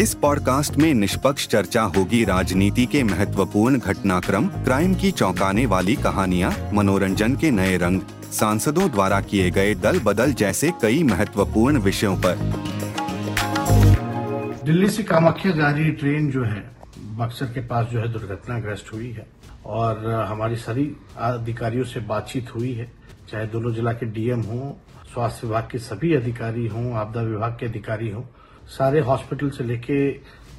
इस पॉडकास्ट में निष्पक्ष चर्चा होगी राजनीति के महत्वपूर्ण घटनाक्रम, क्राइम की चौंकाने वाली कहानियाँ, मनोरंजन के नए रंग, सांसदों द्वारा किए गए दल बदल जैसे कई महत्वपूर्ण विषयों पर। दिल्ली से कामाख्या जा रही ट्रेन जो है, बक्सर के पास जो है दुर्घटनाग्रस्त हुई है और हमारी सारी अधिकारियों से बातचीत हुई है। चाहे दोनों जिला के डीएम हों, स्वास्थ्य विभाग के सभी अधिकारी हों, आपदा विभाग के अधिकारी हों सारे हॉस्पिटल से लेके,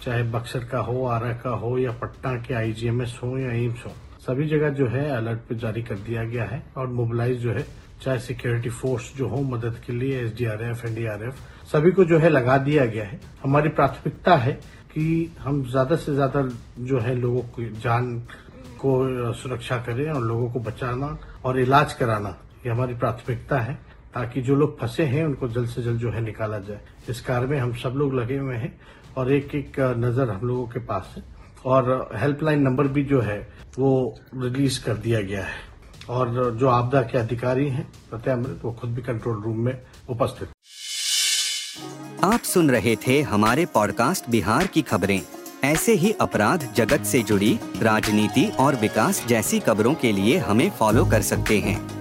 चाहे बक्सर का हो, आरा का हो, या पटना के आईजीएमएस हो, या एम्स हो, सभी जगह जो है अलर्ट पे जारी कर दिया गया है और मोबिलाइज जो है, चाहे सिक्योरिटी फोर्स जो हो, मदद के लिए एसडीआरएफ एनडीआरएफ सभी को जो है लगा दिया गया है। हमारी प्राथमिकता है कि हम ज़्यादा से ज़्यादा जो है लोगों की जान को, सुरक्षा करें और लोगों को बचाना और इलाज कराना, ये हमारी प्राथमिकता है। ताकि जो लोग फंसे हैं, उनको जल्द से जल्द जो है निकाला जाए। इस कार्य में हम सब लोग लगे हुए हैं और एक एक नज़र हम लोगों के पास है। और हेल्पलाइन नंबर भी जो है, वो रिलीज़ कर दिया गया है। और जो आपदा के अधिकारी हैं प्रत्यमृत वो खुद भी कंट्रोल रूम में उपस्थित आप सुन रहे थे हमारे पॉडकास्ट बिहार की खबरें। ऐसे ही अपराध जगत से जुड़ी, राजनीति और विकास जैसी खबरों के लिए हमें फॉलो कर सकते हैं।